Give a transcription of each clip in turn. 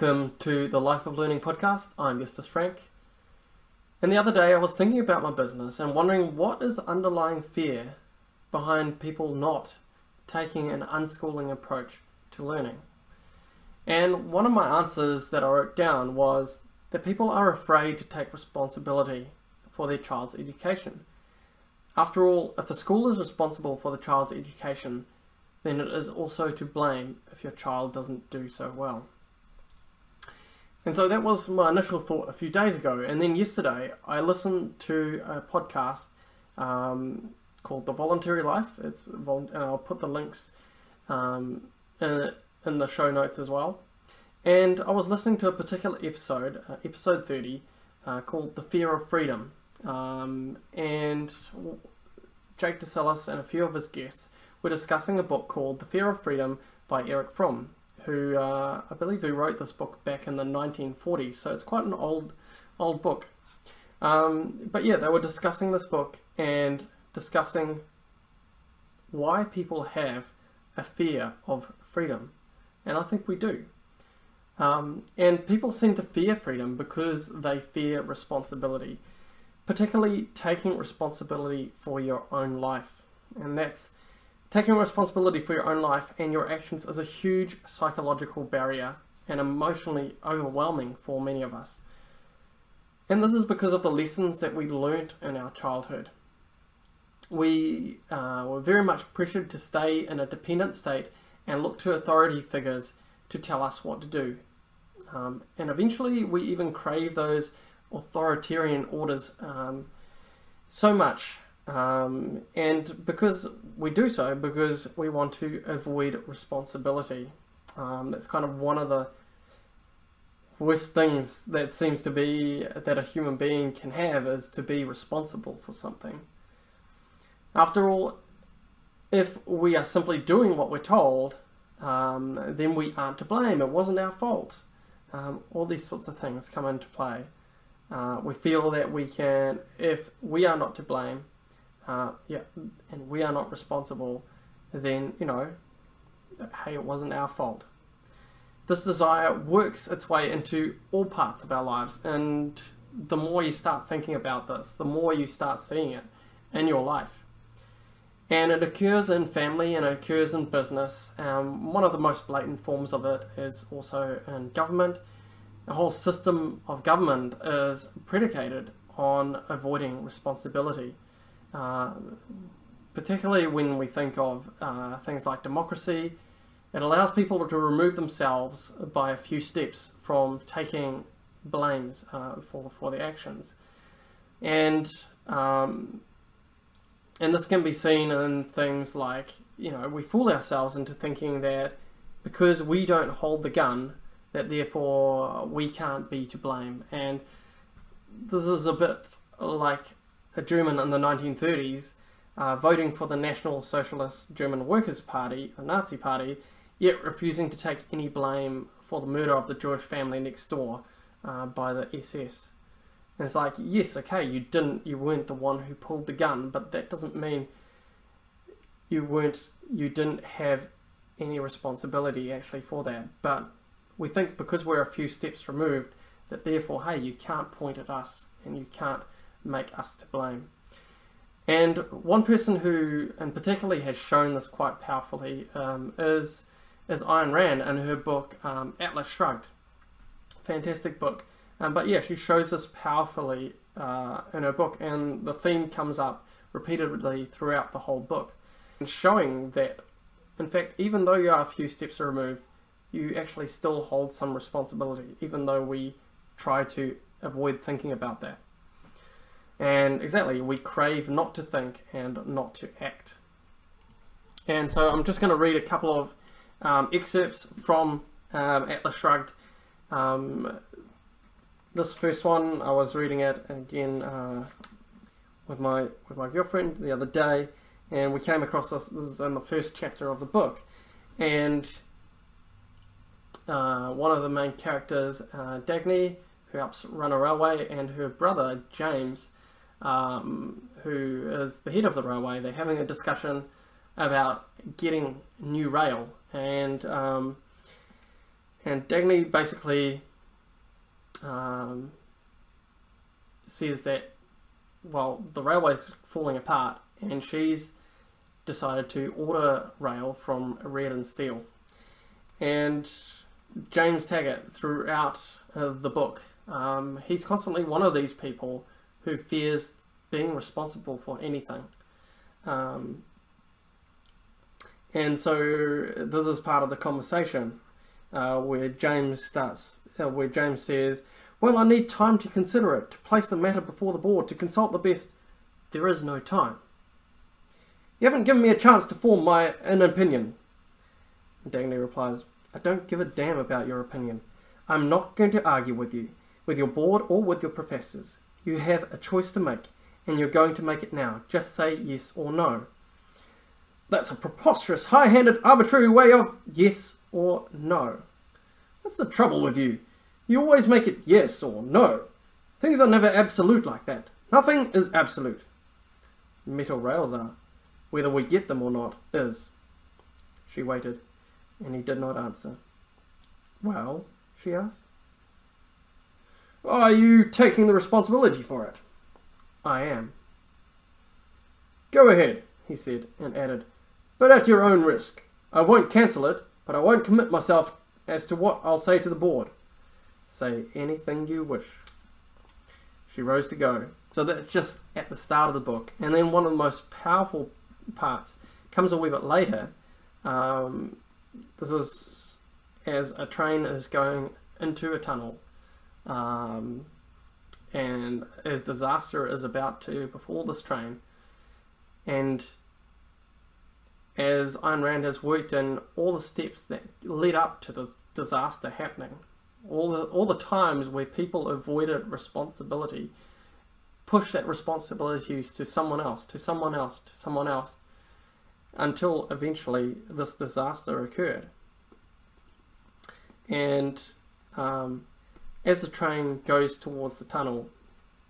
welcome to the Life of Learning podcast. I'm Justus Frank. And the other day I was thinking about my business and wondering what is underlying fear behind people not taking an unschooling approach to learning. And one of my answers that I wrote down was that people are afraid to take responsibility for their child's education. After all, if the school is responsible for the child's education, then it is also to blame if your child doesn't do so well. And so that was my initial thought a few days ago. And then yesterday, I listened to a podcast um, called The Voluntary Life. It's and I'll put the links um, in, in the show notes as well. And I was listening to a particular episode, uh, episode 30, uh, called The Fear of Freedom. Um, and Jake Desyllas and a few of his guests were discussing a book called The Fear of Freedom by Eric Fromm who uh, I believe who wrote this book back in the 1940s. So it's quite an old old book. Um, but yeah, they were discussing this book and discussing why people have a fear of freedom, and I think we do. Um, and people seem to fear freedom because they fear responsibility, particularly taking responsibility for your own life, and that's Taking responsibility for your own life and your actions is a huge psychological barrier and emotionally overwhelming for many of us. And this is because of the lessons that we learnt in our childhood. We uh, were very much pressured to stay in a dependent state and look to authority figures to tell us what to do. Um, and eventually, we even crave those authoritarian orders um, so much um, and because we do so, because we want to avoid responsibility. Um, that's kind of one of the worst things that seems to be that a human being can have is to be responsible for something. After all, if we are simply doing what we're told, um, then we aren't to blame. It wasn't our fault. Um, all these sorts of things come into play. Uh, we feel that we can, if we are not to blame, uh, yeah, and we are not responsible, then, you know, hey, it wasn't our fault. This desire works its way into all parts of our lives, and the more you start thinking about this, the more you start seeing it in your life. And it occurs in family and it occurs in business. Um, one of the most blatant forms of it is also in government. The whole system of government is predicated on avoiding responsibility. Uh, particularly when we think of uh, things like democracy, it allows people to remove themselves by a few steps from taking blames uh, for, for their actions. And, um, and this can be seen in things like, you know, we fool ourselves into thinking that because we don't hold the gun, that therefore we can't be to blame. And this is a bit like German in the 1930s uh, voting for the National Socialist German Workers' Party, the Nazi Party, yet refusing to take any blame for the murder of the Jewish family next door uh, by the SS. And it's like, yes, okay, you didn't, you weren't the one who pulled the gun, but that doesn't mean you weren't, you didn't have any responsibility actually for that. But we think because we're a few steps removed, that therefore, hey, you can't point at us and you can't make us to blame. And one person who, and particularly, has shown this quite powerfully um, is is Ayn Rand in her book um, Atlas Shrugged. Fantastic book. Um, but yeah, she shows this powerfully uh, in her book, and the theme comes up repeatedly throughout the whole book, and showing that, in fact, even though you are a few steps removed, you actually still hold some responsibility, even though we try to avoid thinking about that. And exactly, we crave not to think and not to act. And so I'm just going to read a couple of um, excerpts from um, Atlas Shrugged. Um, this first one, I was reading it again uh, with my with my girlfriend the other day, and we came across this. This is in the first chapter of the book, and uh, one of the main characters, uh, Dagny, who helps run a railway, and her brother James um, who is the head of the railway, they're having a discussion about getting new rail, and um, And Dagny basically um, says that, well, the railway's falling apart, and she's decided to order rail from Rearden Steel. And James Taggart, throughout uh, the book, um, he's constantly one of these people who fears being responsible for anything. Um, and so this is part of the conversation uh, where James starts, uh, where James says, "Well, I need time to consider it, to place the matter before the board, to consult the best." There is no time. You haven't given me a chance to form my an opinion. Dagny replies, I don't give a damn about your opinion. I'm not going to argue with you, with your board or with your professors. You have a choice to make, and you're going to make it now. Just say yes or no. That's a preposterous, high-handed, arbitrary way of yes or no. That's the trouble with you. You always make it yes or no. Things are never absolute like that. Nothing is absolute. Metal rails are. Whether we get them or not is. She waited, and he did not answer. Well, she asked. Are you taking the responsibility for it? I am. Go ahead, he said, and added, but at your own risk. I won't cancel it, but I won't commit myself as to what I'll say to the board. Say anything you wish. She rose to go. So that's just at the start of the book. And then one of the most powerful parts comes a wee bit later. Um, this is as a train is going into a tunnel, um, and as disaster is about to befall this train, and as Ayn Rand has worked in all the steps that led up to the disaster happening, all the all the times where people avoided responsibility, push that responsibility to someone else, to someone else, to someone else, until eventually this disaster occurred. And um, as the train goes towards the tunnel,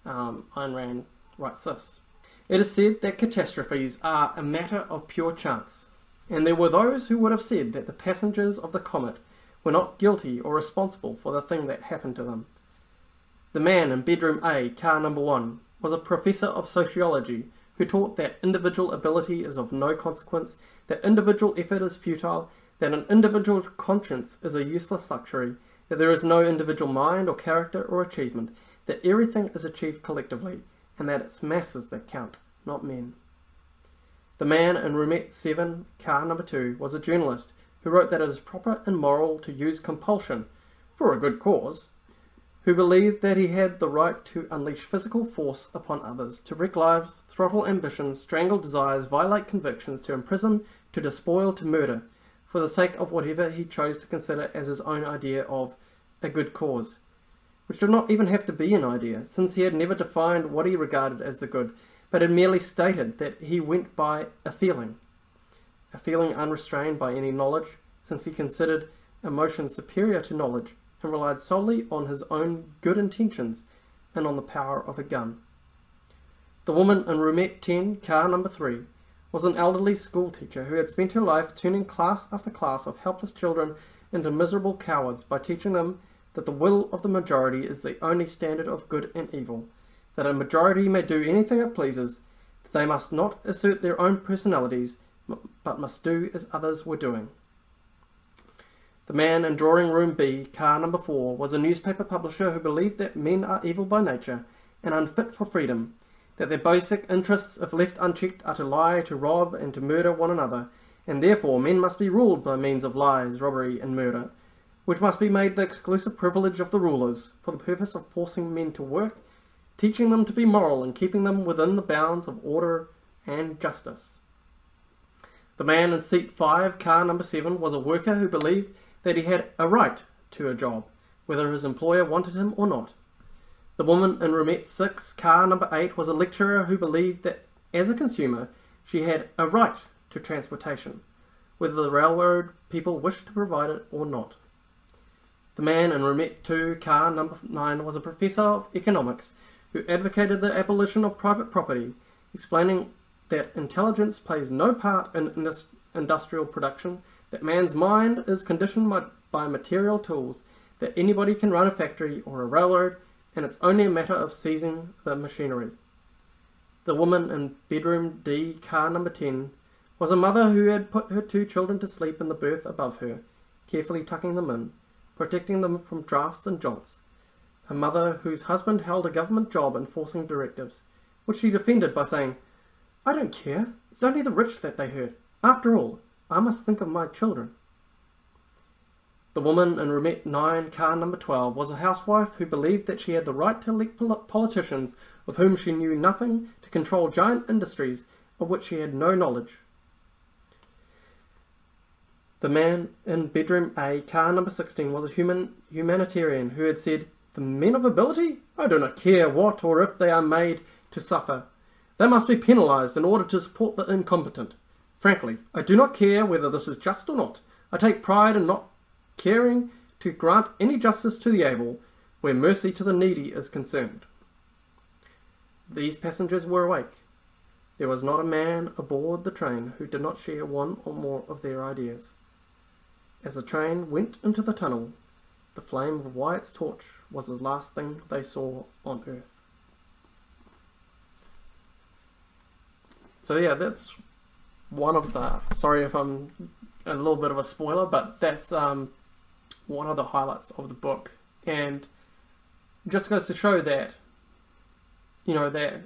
um, Ayn Rand writes this. It is said that catastrophes are a matter of pure chance, and there were those who would have said that the passengers of the comet were not guilty or responsible for the thing that happened to them. The man in bedroom A, car number one, was a professor of sociology who taught that individual ability is of no consequence, that individual effort is futile, that an individual conscience is a useless luxury, that there is no individual mind or character or achievement, that everything is achieved collectively, and that it's masses that count, not men. The man in Roomette 7, car number 2, was a journalist who wrote that it is proper and moral to use compulsion, for a good cause, who believed that he had the right to unleash physical force upon others, to wreck lives, throttle ambitions, strangle desires, violate convictions, to imprison, to despoil, to murder, for the sake of whatever he chose to consider as his own idea of a good cause, which did not even have to be an idea, since he had never defined what he regarded as the good, but had merely stated that he went by a feeling, a feeling unrestrained by any knowledge, since he considered emotion superior to knowledge, and relied solely on his own good intentions and on the power of a gun. The woman in roomette 10, car number 3, was an elderly schoolteacher who had spent her life turning class after class of helpless children into miserable cowards by teaching them that the will of the majority is the only standard of good and evil, that a majority may do anything it pleases, that they must not assert their own personalities, but must do as others were doing. The man in drawing room B, car number 4, was a newspaper publisher who believed that men are evil by nature and unfit for freedom, that their basic interests, if left unchecked, are to lie, to rob, and to murder one another, and therefore men must be ruled by means of lies, robbery, and murder, which must be made the exclusive privilege of the rulers, for the purpose of forcing men to work, teaching them to be moral, and keeping them within the bounds of order and justice. The man in seat 5, car number 7, was a worker who believed that he had a right to a job, whether his employer wanted him or not. The woman in roomette 6, car number 8, was a lecturer who believed that, as a consumer, she had a right to transportation, whether the railroad people wished to provide it or not. The man in roomette 2, car number 9, was a professor of economics who advocated the abolition of private property, explaining that intelligence plays no part in industrial production that man's mind is conditioned by, by material tools that anybody can run a factory or a railroad, and it's only a matter of seizing the machinery. The woman in bedroom D, car number 10, was a mother who had put her two children to sleep in the berth above her, carefully tucking them in, protecting them from drafts and jolts. A mother whose husband held a government job enforcing directives, which she defended by saying, I don't care, it's only the rich that they hurt. After all, I must think of my children. The woman in room 9, car number 12, was a housewife who believed that she had the right to elect politicians of whom she knew nothing to control giant industries of which she had no knowledge. The man in bedroom A, car number 16, was a human humanitarian who had said, The men of ability? I do not care what or if they are made to suffer. They must be penalised in order to support the incompetent. Frankly, I do not care whether this is just or not. I take pride in not caring to grant any justice to the able where mercy to the needy is concerned. These passengers were awake. There was not a man aboard the train who did not share one or more of their ideas. As the train went into the tunnel, the flame of Wyatt's torch was the last thing they saw on Earth. So yeah, that's one of the. Sorry if I'm a little bit of a spoiler, but that's um, one of the highlights of the book, and just goes to show that you know that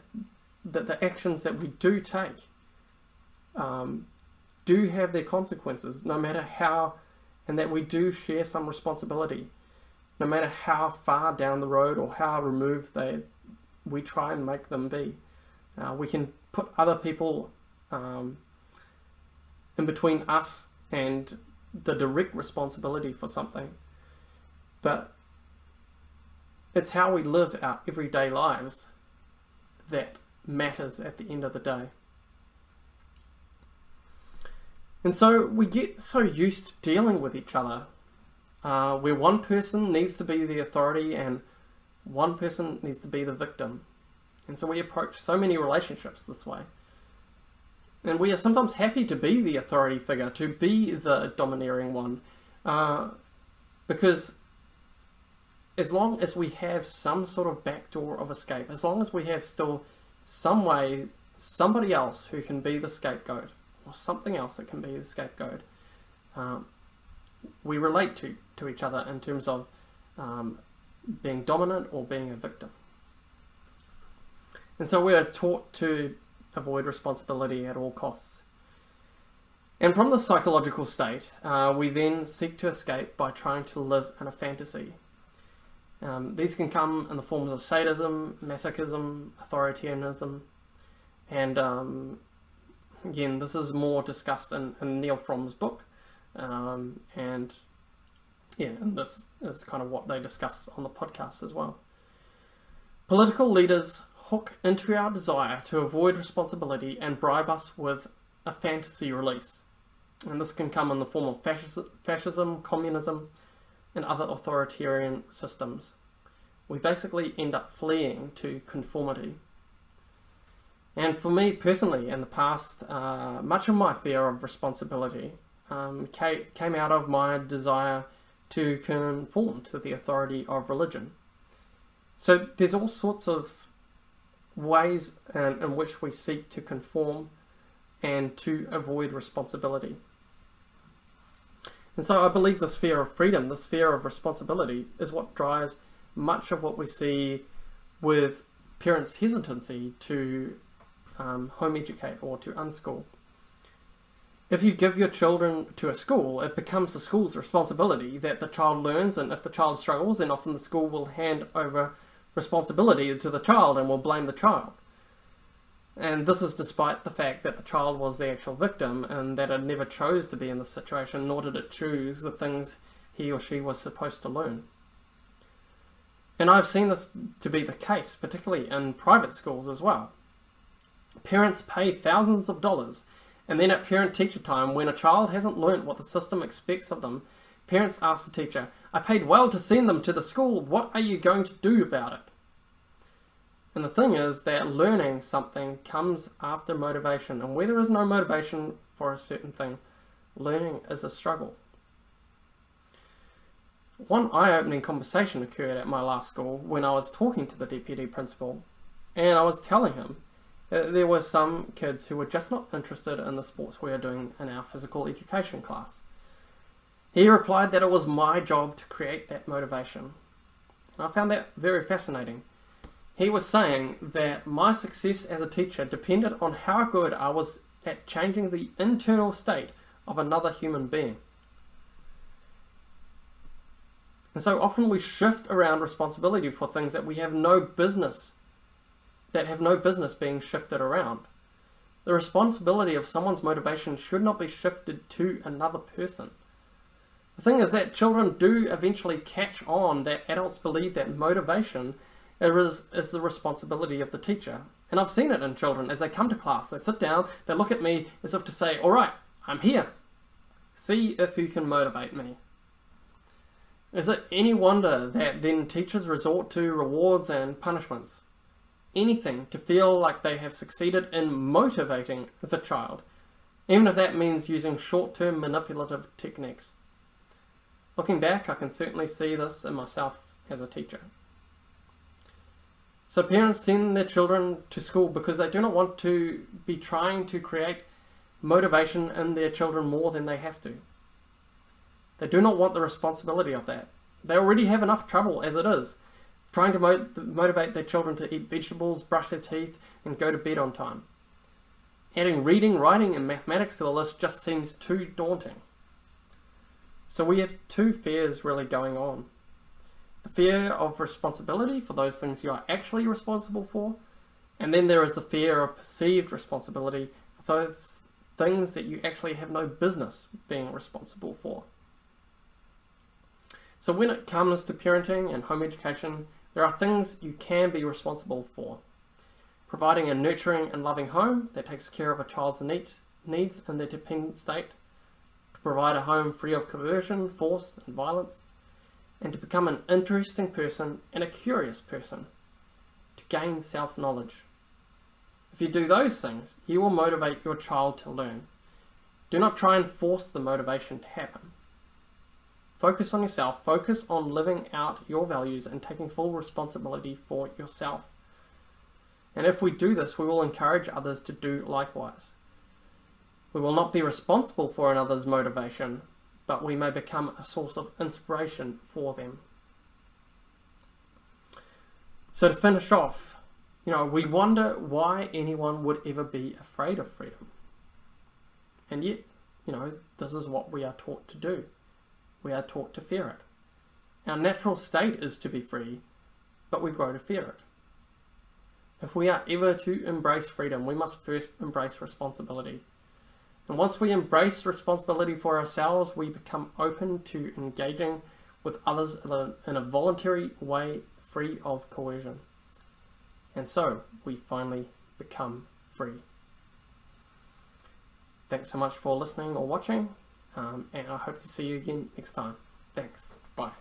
that the actions that we do take um, do have their consequences, no matter how and that we do share some responsibility, no matter how far down the road or how removed they we try and make them be. Uh, we can put other people um, in between us and the direct responsibility for something, but it's how we live our everyday lives that matters at the end of the day. And so we get so used to dealing with each other, uh, where one person needs to be the authority and one person needs to be the victim. And so we approach so many relationships this way. And we are sometimes happy to be the authority figure, to be the domineering one, uh, because as long as we have some sort of backdoor of escape, as long as we have still some way, somebody else who can be the scapegoat, or something else that can be the scapegoat, um, we relate to, to each other in terms of um, being dominant or being a victim. And so we are taught to avoid responsibility at all costs. And from the psychological state, uh, we then seek to escape by trying to live in a fantasy. Um, these can come in the forms of sadism, masochism, authoritarianism, and um, again, this is more discussed in, in Neil Fromm's book, um, and yeah, and this is kind of what they discuss on the podcast as well. Political leaders hook into our desire to avoid responsibility and bribe us with a fantasy release. And this can come in the form of fascism, communism, and other authoritarian systems. We basically end up fleeing to conformity. And for me personally, in the past, uh, much of my fear of responsibility um, came out of my desire to conform to the authority of religion. So there's all sorts of ways in, in which we seek to conform and to avoid responsibility. And so I believe this fear of freedom, this fear of responsibility, is what drives much of what we see with parents' hesitancy to um, home educate or to unschool. If you give your children to a school, it becomes the school's responsibility that the child learns, and if the child struggles, then often the school will hand over responsibility to the child and will blame the child. And this is despite the fact that the child was the actual victim and that it never chose to be in this situation, nor did it choose the things he or she was supposed to learn. And I've seen this to be the case, particularly in private schools as well. Parents pay thousands of dollars, and then at parent teacher time, when a child hasn't learnt what the system expects of them, parents ask the teacher, I paid well to send them to the school. What are you going to do about it? And the thing is that learning something comes after motivation. And where there is no motivation for a certain thing, learning is a struggle. One eye opening conversation occurred at my last school when I was talking to the deputy principal, and I was telling him that there were some kids who were just not interested in the sports we are doing in our physical education class. He replied that it was my job to create that motivation. I found that very fascinating. He was saying that my success as a teacher depended on how good I was at changing the internal state of another human being. And so often we shift around responsibility for things that we have no business, that have no business being shifted around. The responsibility of someone's motivation should not be shifted to another person. The thing is that children do eventually catch on that adults believe that motivation is, is the responsibility of the teacher. And I've seen it in children as they come to class. They sit down, they look at me as if to say, All right, I'm here. See if you can motivate me. Is it any wonder that then teachers resort to rewards and punishments? Anything to feel like they have succeeded in motivating the child, even if that means using short term manipulative techniques. Looking back, I can certainly see this in myself as a teacher. So parents send their children to school because they do not want to be trying to create motivation in their children more than they have to. They do not want the responsibility of that. They already have enough trouble as it is, trying to mo- motivate their children to eat vegetables, brush their teeth, and go to bed on time. Adding reading, writing, and mathematics to the list just seems too daunting. So we have two fears really going on the fear of responsibility for those things you are actually responsible for, and then there is the fear of perceived responsibility for those things that you actually have no business being responsible for. So when it comes to parenting and home education, there are things you can be responsible for. Providing a nurturing and loving home that takes care of a child's needs in their dependent state, provide a home free of coercion, force, and violence, and to become an interesting person and a curious person, to gain self knowledge. If you do those things, you will motivate your child to learn. Do not try and force the motivation to happen. Focus on yourself, focus on living out your values and taking full responsibility for yourself. And if we do this, we will encourage others to do likewise. We will not be responsible for another's motivation, but we may become a source of inspiration for them. So, to finish off, you know, we wonder why anyone would ever be afraid of freedom. And yet, you know, this is what we are taught to do. We are taught to fear it. Our natural state is to be free, but we grow to fear it. If we are ever to embrace freedom, we must first embrace responsibility. And once we embrace responsibility for ourselves, we become open to engaging with others in a voluntary way free of coercion. And so we finally become free. Thanks so much for listening or watching, um, and I hope to see you again next time. Thanks. Bye.